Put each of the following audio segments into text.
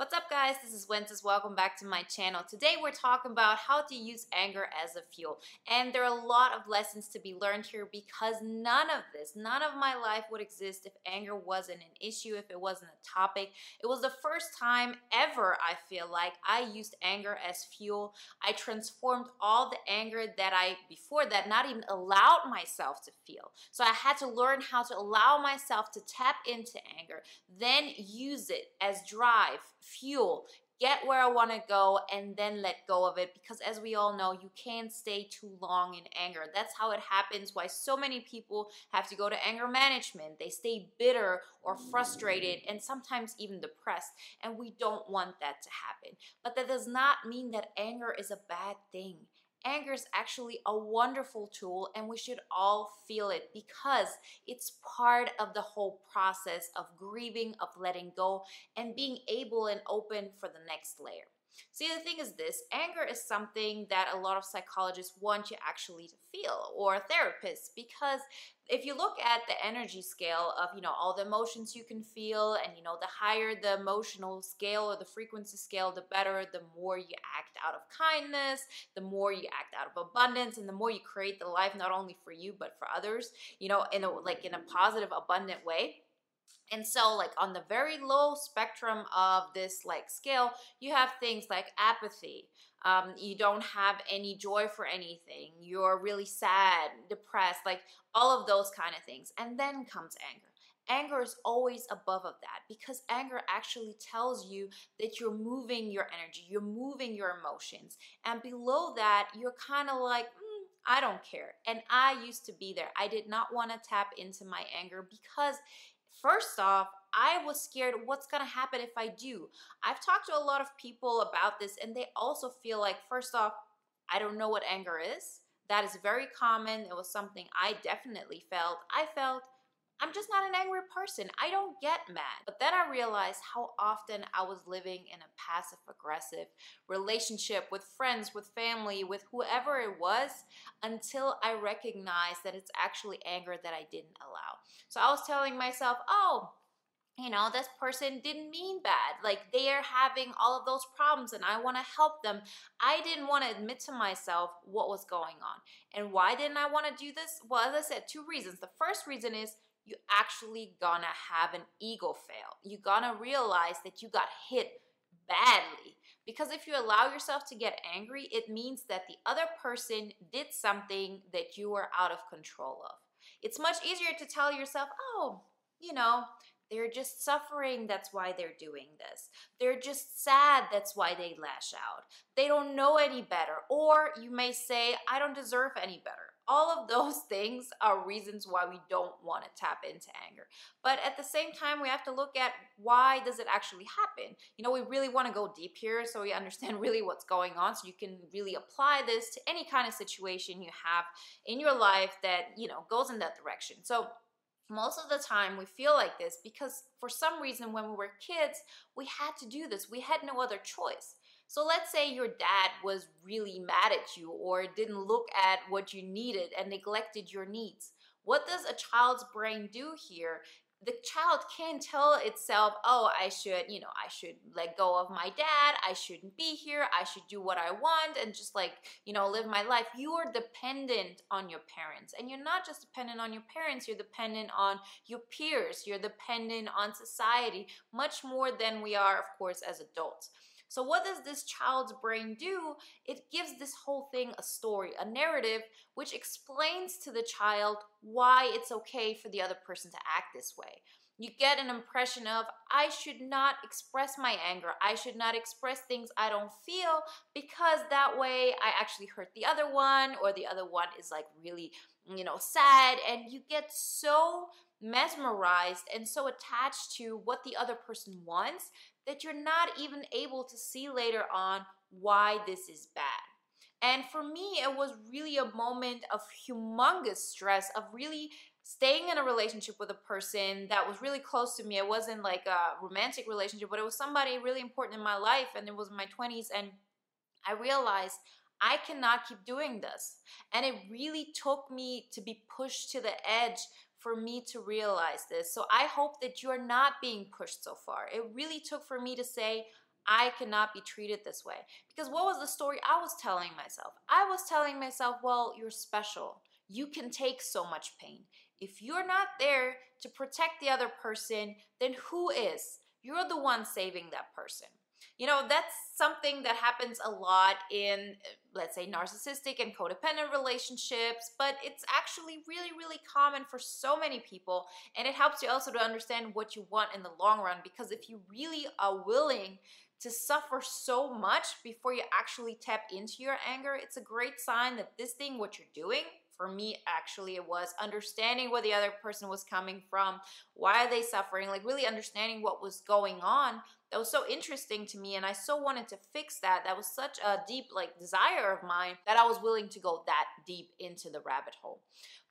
What's up guys, this is Wences, welcome back to my channel. Today we're talking about how to use anger as a fuel. And there are a lot of lessons to be learned here because none of this, none of my life would exist if anger wasn't an issue, if it wasn't a topic. It was the first time ever, I feel like, I used anger as fuel. I transformed all the anger that I, before that, not even allowed myself to feel. So I had to learn how to allow myself to tap into anger, then use it as drive, fuel, get where I want to go, and then let go of it. Because as we all know, you can't stay too long in anger. That's how it happens. Why so many people have to go to anger management. They stay bitter or frustrated and sometimes even depressed. And we don't want that to happen. But that does not mean that anger is a bad thing. Anger is actually a wonderful tool and we should all feel it because it's part of the whole process of grieving, of letting go, and being able and open for the next layer. See, the thing is this anger is something that a lot of psychologists want you actually to feel, or therapists, because if you look at the energy scale of, you know, all the emotions you can feel, and, you know, the higher the emotional scale or the frequency scale, the better, the more you act out of kindness, the more you act out of abundance, and the more you create the life not only for you, but for others, you know, in a, like in a positive, abundant way. And so like on the very low spectrum of this like scale, you have things like apathy. Um, you don't have any joy for anything. You're really sad, depressed, like all of those kind of things. And then comes anger. Anger is always above of that because anger actually tells you that you're moving your energy, you're moving your emotions. And below that, you're kind of like, mm, I don't care. And I used to be there. I did not want to tap into my anger because First off, I was scared what's to happen if I do. I've talked to a lot of people about this and they also feel like, first off, I don't know what anger is. That is very common. It was something I definitely felt. I felt I'm just not an angry person. I don't get mad. But then I realized how often I was living in a passive aggressive relationship with friends, with family, with whoever it was until I recognized that it's actually anger that I didn't allow. So I was telling myself, oh, you know, this person didn't mean bad. Like they are having all of those problems and I want to help them. I didn't want to admit to myself what was going on. And why didn't I want to do this? Well, as I said, two reasons. The first reason is you actually gonna have an ego fail. You're gonna realize that you got hit badly. Because if you allow yourself to get angry, it means that the other person did something that you were out of control of. It's much easier to tell yourself, oh, you know, they're just suffering, that's why they're doing this. They're just sad, that's why they lash out. They don't know any better. Or you may say, I don't deserve any better all of those things are reasons why we don't want to tap into anger. But at the same time we have to look at why does it actually happen? You know we really want to go deep here so we understand really what's going on so you can really apply this to any kind of situation you have in your life that you know goes in that direction. So most of the time we feel like this because for some reason when we were kids we had to do this. We had no other choice so let's say your dad was really mad at you or didn't look at what you needed and neglected your needs. What does a child's brain do here? The child can tell itself, oh, I should, you know, I should let go of my dad. I shouldn't be here. I should do what I want and just like, you know, live my life. You are dependent on your parents. And you're not just dependent on your parents, you're dependent on your peers. You're dependent on society much more than we are, of course, as adults. So, what does this child's brain do? It gives this whole thing a story, a narrative, which explains to the child why it's okay for the other person to act this way. You get an impression of, I should not express my anger. I should not express things I don't feel because that way I actually hurt the other one, or the other one is like really, you know, sad. And you get so mesmerized and so attached to what the other person wants that you're not even able to see later on why this is bad. And for me, it was really a moment of humongous stress, of really staying in a relationship with a person that was really close to me. It wasn't like a romantic relationship, but it was somebody really important in my life, and it was in my 20s. And I realized I cannot keep doing this. And it really took me to be pushed to the edge for me to realize this. So I hope that you're not being pushed so far. It really took for me to say, I cannot be treated this way. Because what was the story I was telling myself? I was telling myself, well, you're special. You can take so much pain. If you're not there to protect the other person, then who is? You're the one saving that person. You know, that's something that happens a lot in, uh, let's say, narcissistic and codependent relationships, but it's actually really, really common for so many people. And it helps you also to understand what you want in the long run because if you really are willing to suffer so much before you actually tap into your anger, it's a great sign that this thing, what you're doing, for me actually it was understanding where the other person was coming from why are they suffering like really understanding what was going on that was so interesting to me and i so wanted to fix that. That was such a deep like desire of mine that i was willing to go that deep into the rabbit hole.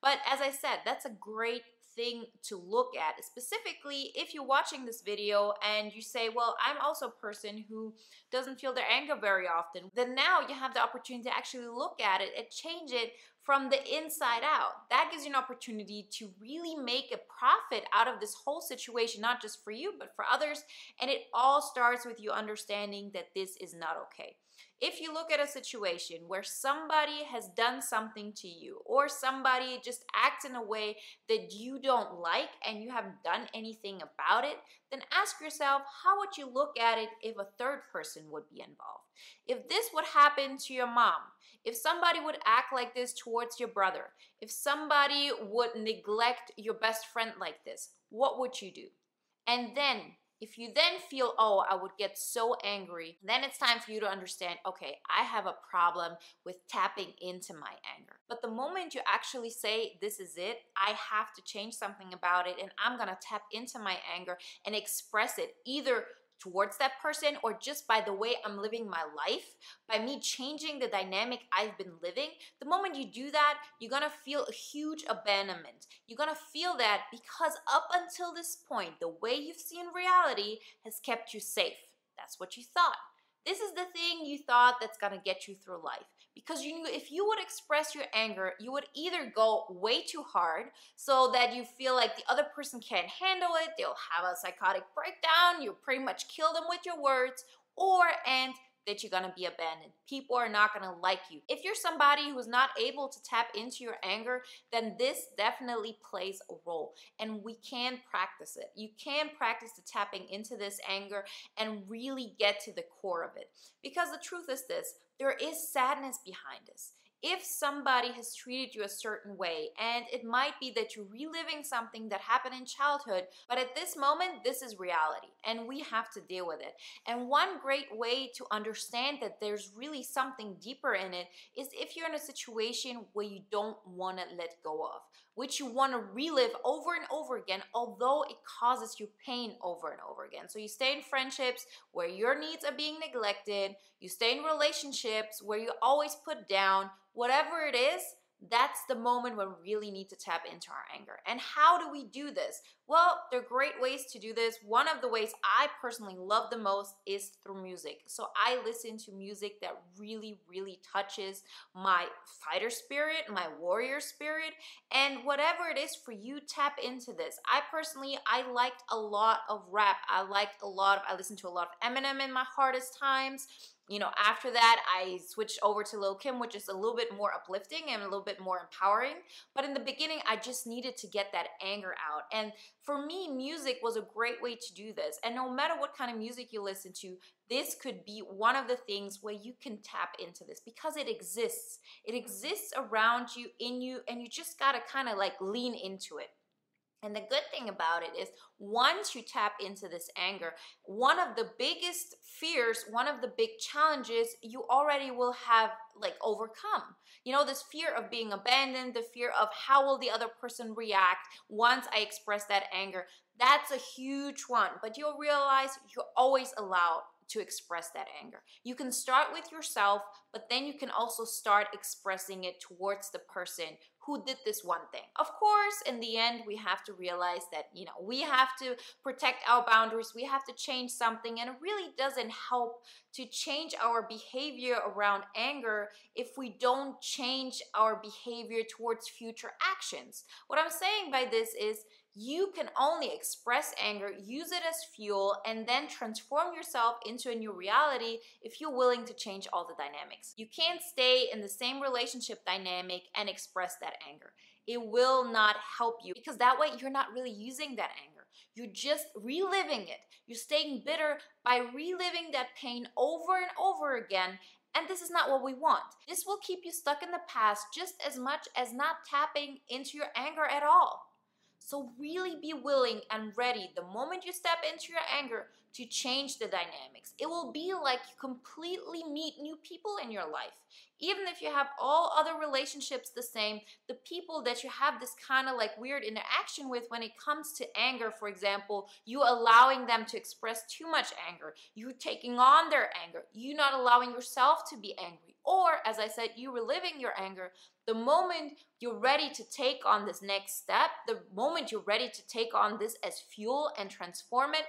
But as i said that's a great thing to look at specifically if you're watching this video and you say well i'm also a person who doesn't feel their anger very often then now you have the opportunity to actually look at it and change it from the inside out. That gives you an opportunity to really make a profit out of this whole situation, not just for you, but for others. And it all starts with you understanding that this is not okay. If you look at a situation where somebody has done something to you or somebody just acts in a way that you don't like and you haven't done anything about it, then ask yourself how would you look at it if a third person would be involved? If this would happen to your mom, if somebody would act like this towards your brother, if somebody would neglect your best friend like this, what would you do? And then if you then feel, oh, I would get so angry, then it's time for you to understand, okay, I have a problem with tapping into my anger. But the moment you actually say, this is it, I have to change something about it, and I'm gonna tap into my anger and express it either towards that person or just by the way I'm living my life, by me changing the dynamic I've been living, the moment you do that, you're gonna feel a huge abandonment. You're gonna feel that because up until this point, the way you've seen reality has kept you safe. That's what you thought. This is the thing you thought that's gonna get you through life. Because you knew if you would express your anger, you would either go way too hard so that you feel like the other person can't handle it, they'll have a psychotic breakdown, you pretty much kill them with your words, or and that you're gonna be abandoned. People are not gonna like you. If you're somebody who's not able to tap into your anger, then this definitely plays a role. And we can practice it. You can practice the tapping into this anger and really get to the core of it. Because the truth is this there is sadness behind this if somebody has treated you a certain way and it might be that you're reliving something that happened in childhood but at this moment this is reality and we have to deal with it. And one great way to understand that there's really something deeper in it is if you're in a situation where you don't want to let go of which you want to relive over and over again although it causes you pain over and over again. So you stay in friendships where your needs are being neglected you stay in relationships where you always put down whatever it is, that's the moment when we really need to tap into our anger. And how do we do this? Well, there are great ways to do this. One of the ways I personally love the most is through music. So I listen to music that really, really touches my fighter spirit, my warrior spirit, and whatever it is for you, tap into this. I personally, I liked a lot of rap. I liked a lot of, I listened to a lot of Eminem in my hardest times you know, after that, I switched over to Lil Kim, which is a little bit more uplifting and a little bit more empowering. But in the beginning, I just needed to get that anger out. And for me, music was a great way to do this. And no matter what kind of music you listen to, this could be one of the things where you can tap into this because it exists. It exists around you, in you, and you just gotta kind of like lean into it. And the good thing about it is once you tap into this anger, one of the biggest fears, one of the big challenges you already will have like overcome. You know, this fear of being abandoned, the fear of how will the other person react once I express that anger. That's a huge one, but you'll realize you're always allowed to express that anger. You can start with yourself, but then you can also start expressing it towards the person who did this one thing. Of course, in the end, we have to realize that, you know, we have to protect our boundaries, we have to change something, and it really doesn't help to change our behavior around anger if we don't change our behavior towards future actions. What I'm saying by this is You can only express anger, use it as fuel, and then transform yourself into a new reality if you're willing to change all the dynamics. You can't stay in the same relationship dynamic and express that anger. It will not help you because that way you're not really using that anger. You're just reliving it. You're staying bitter by reliving that pain over and over again and this is not what we want. This will keep you stuck in the past just as much as not tapping into your anger at all. So, really be willing and ready the moment you step into your anger to change the dynamics. It will be like you completely meet new people in your life. Even if you have all other relationships the same, the people that you have this kind of like weird interaction with when it comes to anger, for example, you allowing them to express too much anger, you taking on their anger, you not allowing yourself to be angry, or as I said, you reliving your anger, the moment you're ready to take on this next step, the moment you're ready to take on this as fuel and transform it,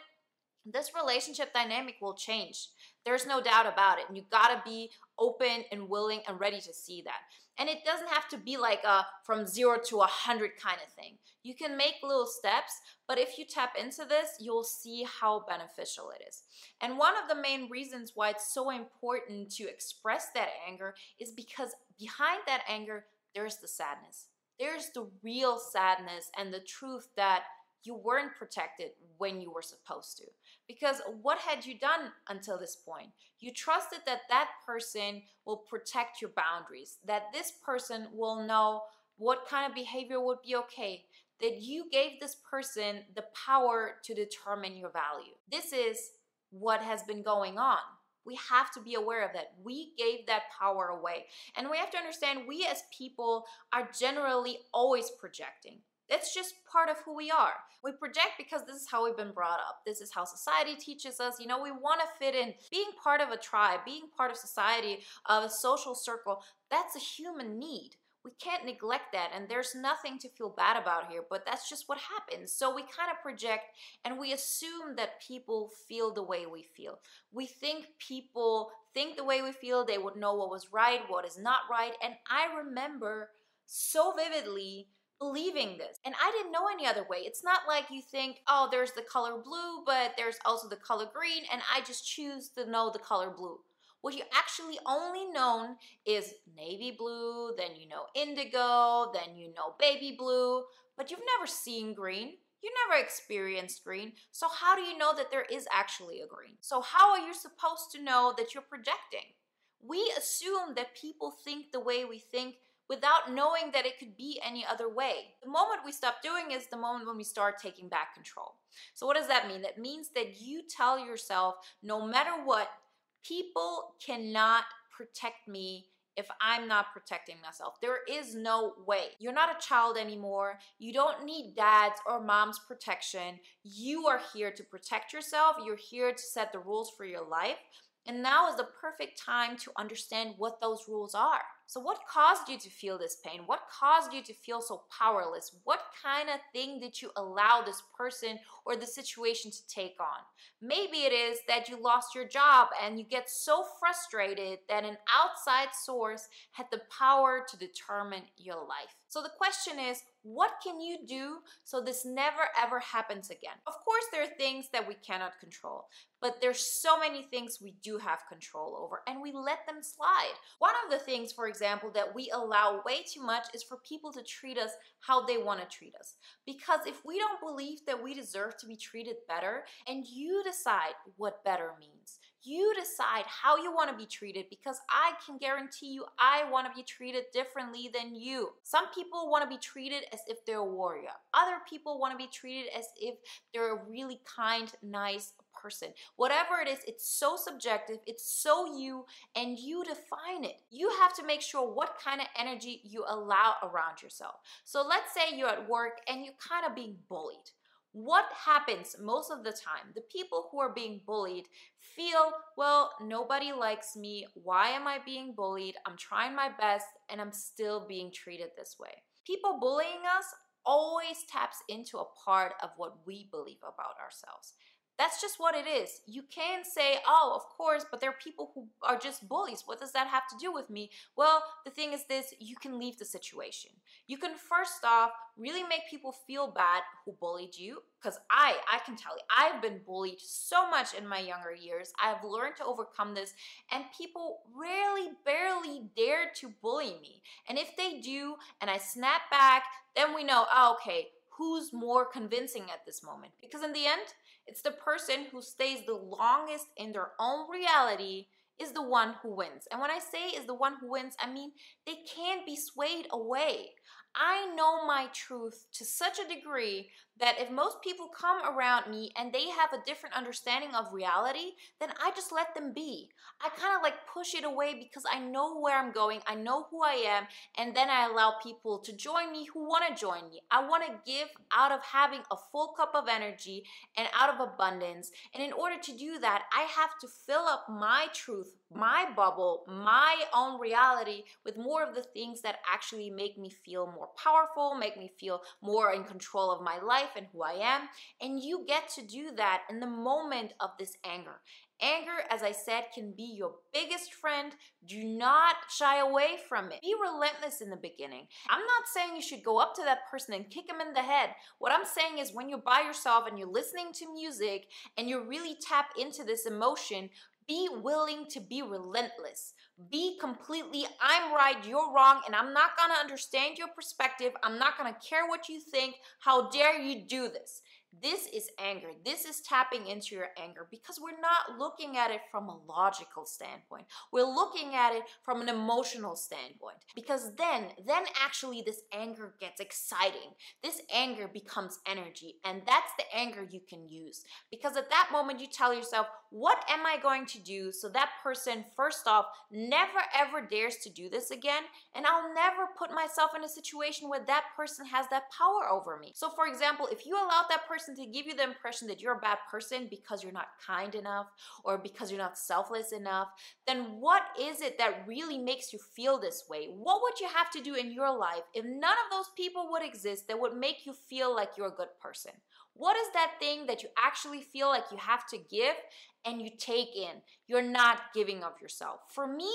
this relationship dynamic will change. There's no doubt about it. And you gotta be open and willing and ready to see that. And it doesn't have to be like a from zero to a hundred kind of thing. You can make little steps, but if you tap into this, you'll see how beneficial it is. And one of the main reasons why it's so important to express that anger is because behind that anger, there's the sadness. There's the real sadness and the truth that you weren't protected when you were supposed to. Because what had you done until this point? You trusted that that person will protect your boundaries, that this person will know what kind of behavior would be okay, that you gave this person the power to determine your value. This is what has been going on. We have to be aware of that. We gave that power away. And we have to understand we as people are generally always projecting. It's just part of who we are. We project because this is how we've been brought up. This is how society teaches us. You know, we want to fit in. Being part of a tribe, being part of society, of a social circle, that's a human need. We can't neglect that, and there's nothing to feel bad about here, but that's just what happens. So we kind of project and we assume that people feel the way we feel. We think people think the way we feel, they would know what was right, what is not right. And I remember so vividly believing this. And I didn't know any other way. It's not like you think, oh, there's the color blue, but there's also the color green, and I just choose to know the color blue. What you actually only known is navy blue, then you know indigo, then you know baby blue, but you've never seen green. You never experienced green. So how do you know that there is actually a green? So how are you supposed to know that you're projecting? We assume that people think the way we think without knowing that it could be any other way. The moment we stop doing is the moment when we start taking back control. So, what does that mean? That means that you tell yourself no matter what, people cannot protect me if I'm not protecting myself. There is no way. You're not a child anymore. You don't need dad's or mom's protection. You are here to protect yourself. You're here to set the rules for your life. And now is the perfect time to understand what those rules are. So, what caused you to feel this pain? What caused you to feel so powerless? What kind of thing did you allow this person or the situation to take on? Maybe it is that you lost your job and you get so frustrated that an outside source had the power to determine your life. So, the question is what can you do so this never ever happens again? Of course, there are things that we cannot control, but there's so many things we do have control over and we let them slide. One of the things, for example, that we allow way too much is for people to treat us how they want to treat us. Because if we don't believe that we deserve to be treated better and you decide what better means, you decide how you want to be treated because I can guarantee you I want to be treated differently than you. Some people want to be treated as if they're a warrior. Other people want to be treated as if they're a really kind, nice person. Whatever it is, it's so subjective, it's so you, and you define it. You have to make sure what kind of energy you allow around yourself. So let's say you're at work and you're kind of being bullied. What happens most of the time? The people who are being bullied feel, well, nobody likes me. Why am I being bullied? I'm trying my best and I'm still being treated this way. People bullying us always taps into a part of what we believe about ourselves. That's just what it is. You can say, oh, of course, but there are people who are just bullies. What does that have to do with me? Well, the thing is this you can leave the situation. You can first off really make people feel bad who bullied you. Because I, I can tell you, I've been bullied so much in my younger years. I've learned to overcome this, and people rarely, barely dare to bully me. And if they do, and I snap back, then we know, oh, okay, who's more convincing at this moment. Because in the end, it's the person who stays the longest in their own reality is the one who wins. And when I say is the one who wins, I mean they can't be swayed away. I know my truth to such a degree that if most people come around me and they have a different understanding of reality, then I just let them be. I kind of like push it away because I know where I'm going, I know who I am, and then I allow people to join me who want to join me. I want to give out of having a full cup of energy and out of abundance. And in order to do that, I have to fill up my truth, my bubble, my own reality with more of the things that actually make me feel more powerful, make me feel more in control of my life and who I am. And you get to do that in the moment of this anger. Anger, as I said, can be your biggest friend. Do not shy away from it. Be relentless in the beginning. I'm not saying you should go up to that person and kick them in the head. What I'm saying is when you're by yourself and you're listening to music and you really tap into this emotion, be willing to be relentless. Be completely, I'm right, you're wrong, and I'm not gonna understand your perspective. I'm not gonna care what you think. How dare you do this? This is anger. This is tapping into your anger because we're not looking at it from a logical standpoint. We're looking at it from an emotional standpoint. Because then, then actually this anger gets exciting. This anger becomes energy, and that's the anger you can use. Because at that moment, you tell yourself, what am I going to do so that person, first off, never ever dares to do this again, and I'll never put myself in a situation where that person has that power over me. So, for example, if you allow that person person to give you the impression that you're a bad person because you're not kind enough or because you're not selfless enough, then what is it that really makes you feel this way? What would you have to do in your life if none of those people would exist that would make you feel like you're a good person? What is that thing that you actually feel like you have to give and you take in? You're not giving of yourself. For me,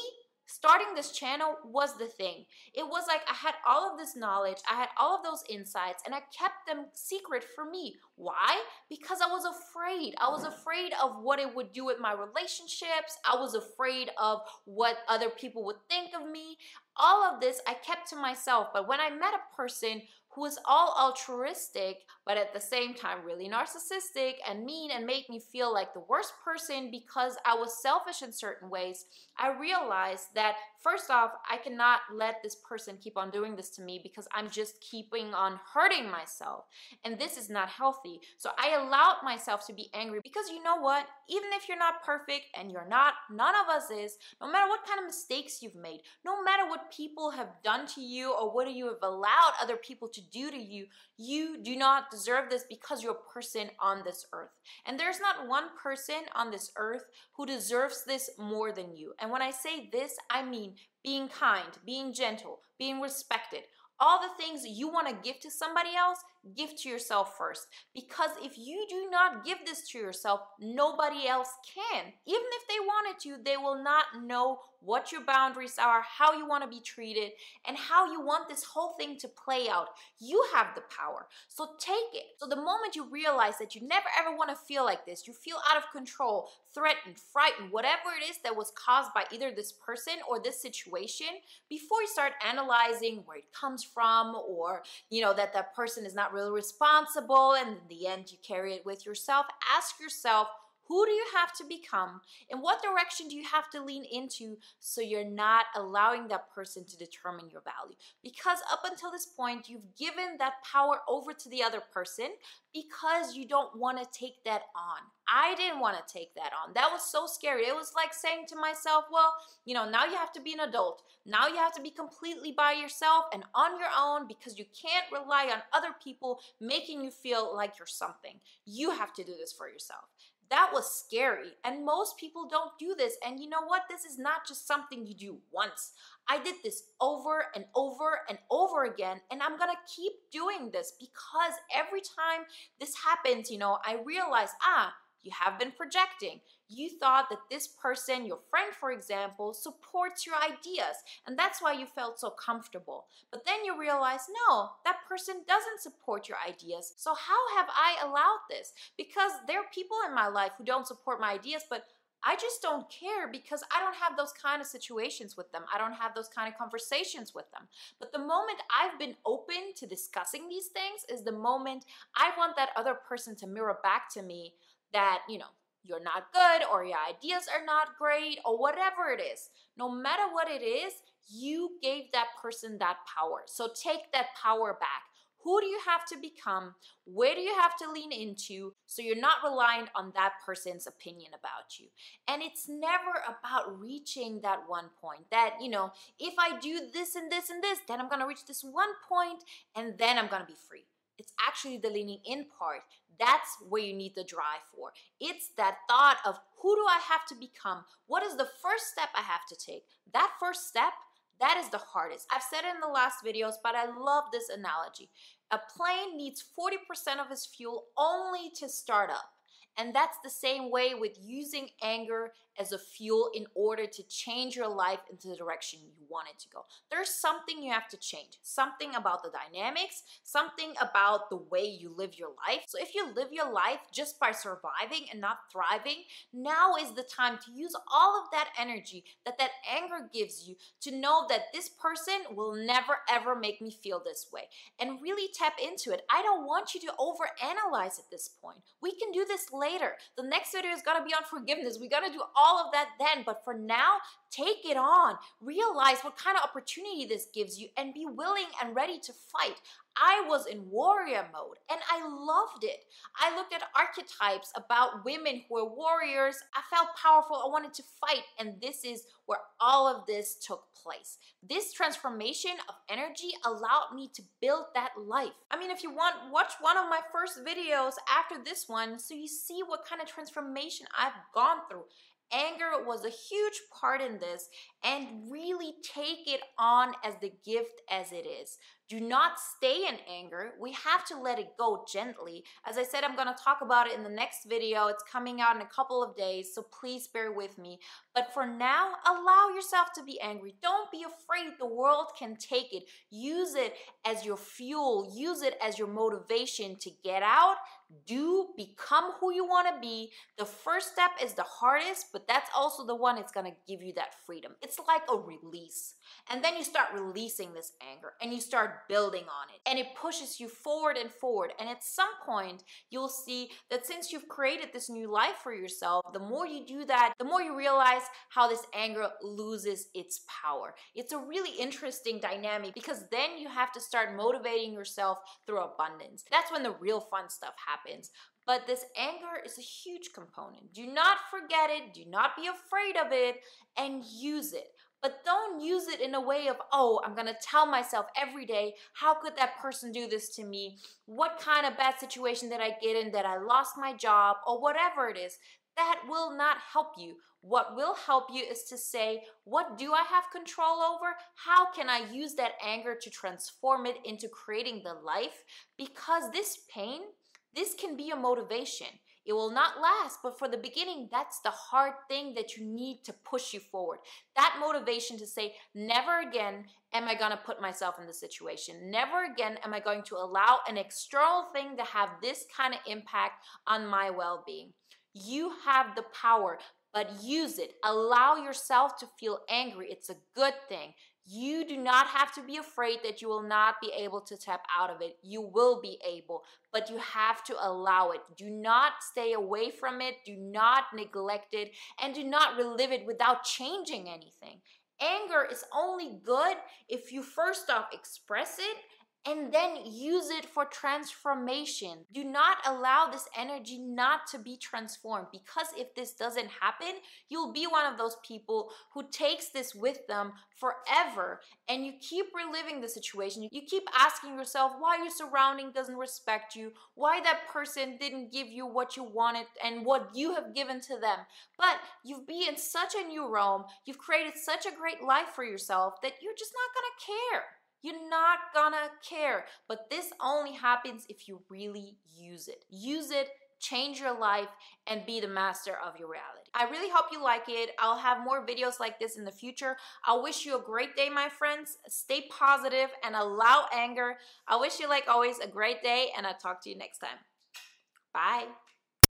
starting this channel was the thing. It was like I had all of this knowledge, I had all of those insights, and I kept them secret for me. Why? Because I was afraid. I was afraid of what it would do with my relationships. I was afraid of what other people would think of me. All of this I kept to myself. But when I met a person who was all altruistic, but at the same time really narcissistic and mean and made me feel like the worst person because I was selfish in certain ways, I realized that first off, I cannot let this person keep on doing this to me because I'm just keeping on hurting myself. And this is not healthy. So I allowed myself to be angry because you know what? Even if you're not perfect and you're not, none of us is, no matter what kind of mistakes you've made, no matter what people have done to you or what you have allowed other people to do to you, you do not deserve this because you're a person on this earth. And there's not one person on this earth who deserves this more than you. And when I say this, I mean being kind, being gentle, being respected, all the things you want to give to somebody else, give to yourself first. Because if you do not give this to yourself, nobody else can. Even if they wanted to, they will not know what your boundaries are, how you want to be treated, and how you want this whole thing to play out. You have the power. So take it. So the moment you realize that you never ever want to feel like this, you feel out of control, threatened, frightened, whatever it is that was caused by either this person or this situation, before you start analyzing where it comes from or, you know, that that person is not really responsible and in the end you carry it with yourself, ask yourself, who do you have to become? In what direction do you have to lean into so you're not allowing that person to determine your value? Because up until this point, you've given that power over to the other person because you don't want to take that on. I didn't want to take that on. That was so scary. It was like saying to myself, well, you know, now you have to be an adult. Now you have to be completely by yourself and on your own because you can't rely on other people making you feel like you're something. You have to do this for yourself. That was scary. And most people don't do this. And you know what? This is not just something you do once. I did this over and over and over again. And I'm going to keep doing this because every time this happens, you know, I realize, ah, you have been projecting. You thought that this person, your friend for example, supports your ideas, and that's why you felt so comfortable. But then you realize, no, that person doesn't support your ideas. So how have I allowed this? Because there are people in my life who don't support my ideas, but I just don't care because I don't have those kind of situations with them. I don't have those kind of conversations with them. But the moment I've been open to discussing these things is the moment I want that other person to mirror back to me that, you know, you're not good or your ideas are not great or whatever it is. No matter what it is, you gave that person that power. So take that power back. Who do you have to become? Where do you have to lean into so you're not reliant on that person's opinion about you? And it's never about reaching that one point that, you know, if I do this and this and this, then I'm gonna reach this one point and then I'm gonna be free. It's actually the leaning in part. That's where you need the drive for. It's that thought of who do I have to become? What is the first step I have to take? That first step that is the hardest. I've said it in the last videos, but I love this analogy. A plane needs 40% of its fuel only to start up. And that's the same way with using anger as a fuel in order to change your life into the direction you want it to go. There's something you have to change, something about the dynamics, something about the way you live your life. So if you live your life just by surviving and not thriving, now is the time to use all of that energy that that anger gives you to know that this person will never ever make me feel this way and really tap into it. I don't want you to overanalyze at this point. We can do this later. The next video is gonna be on forgiveness. We gotta do all all of that then, but for now, take it on. Realize what kind of opportunity this gives you and be willing and ready to fight. I was in warrior mode and I loved it. I looked at archetypes about women who were warriors. I felt powerful. I wanted to fight. And this is where all of this took place. This transformation of energy allowed me to build that life. I mean, if you want, watch one of my first videos after this one so you see what kind of transformation I've gone through. Anger was a huge part in this, and really take it on as the gift as it is. Do not stay in anger. We have to let it go gently. As I said, I'm going to talk about it in the next video. It's coming out in a couple of days, so please bear with me. But for now, allow yourself to be angry. Don't be afraid. The world can take it. Use it as your fuel. Use it as your motivation to get out, do, become who you want to be. The first step is the hardest, but that's also the one that's going to give you that freedom. It's like a release. And then you start releasing this anger and you start building on it. And it pushes you forward and forward. And at some point, you'll see that since you've created this new life for yourself, the more you do that, the more you realize how this anger loses its power. It's a really interesting dynamic because then you have to start motivating yourself through abundance. That's when the real fun stuff happens. But this anger is a huge component. Do not forget it, do not be afraid of it, and use it. But don't use it in a way of, oh, I'm gonna tell myself every day, how could that person do this to me? What kind of bad situation did I get in that I lost my job or whatever it is? That will not help you. What will help you is to say, what do I have control over? How can I use that anger to transform it into creating the life? Because this pain, this can be a motivation. It will not last, but for the beginning, that's the hard thing that you need to push you forward. That motivation to say, never again am I gonna put myself in this situation. Never again am I going to allow an external thing to have this kind of impact on my well being. You have the power, but use it. Allow yourself to feel angry. It's a good thing. You do not have to be afraid that you will not be able to tap out of it. You will be able, but you have to allow it. Do not stay away from it. Do not neglect it. And do not relive it without changing anything. Anger is only good if you first off express it and then use it for transformation. Do not allow this energy not to be transformed because if this doesn't happen, you'll be one of those people who takes this with them forever and you keep reliving the situation. You keep asking yourself why your surrounding doesn't respect you, why that person didn't give you what you wanted and what you have given to them. But you've been in such a new realm, you've created such a great life for yourself that you're just not gonna care. You're not gonna care. But this only happens if you really use it. Use it change your life, and be the master of your reality. I really hope you like it. I'll have more videos like this in the future. I wish you a great day, my friends. Stay positive and allow anger. I wish you, like always, a great day, and I'll talk to you next time. Bye.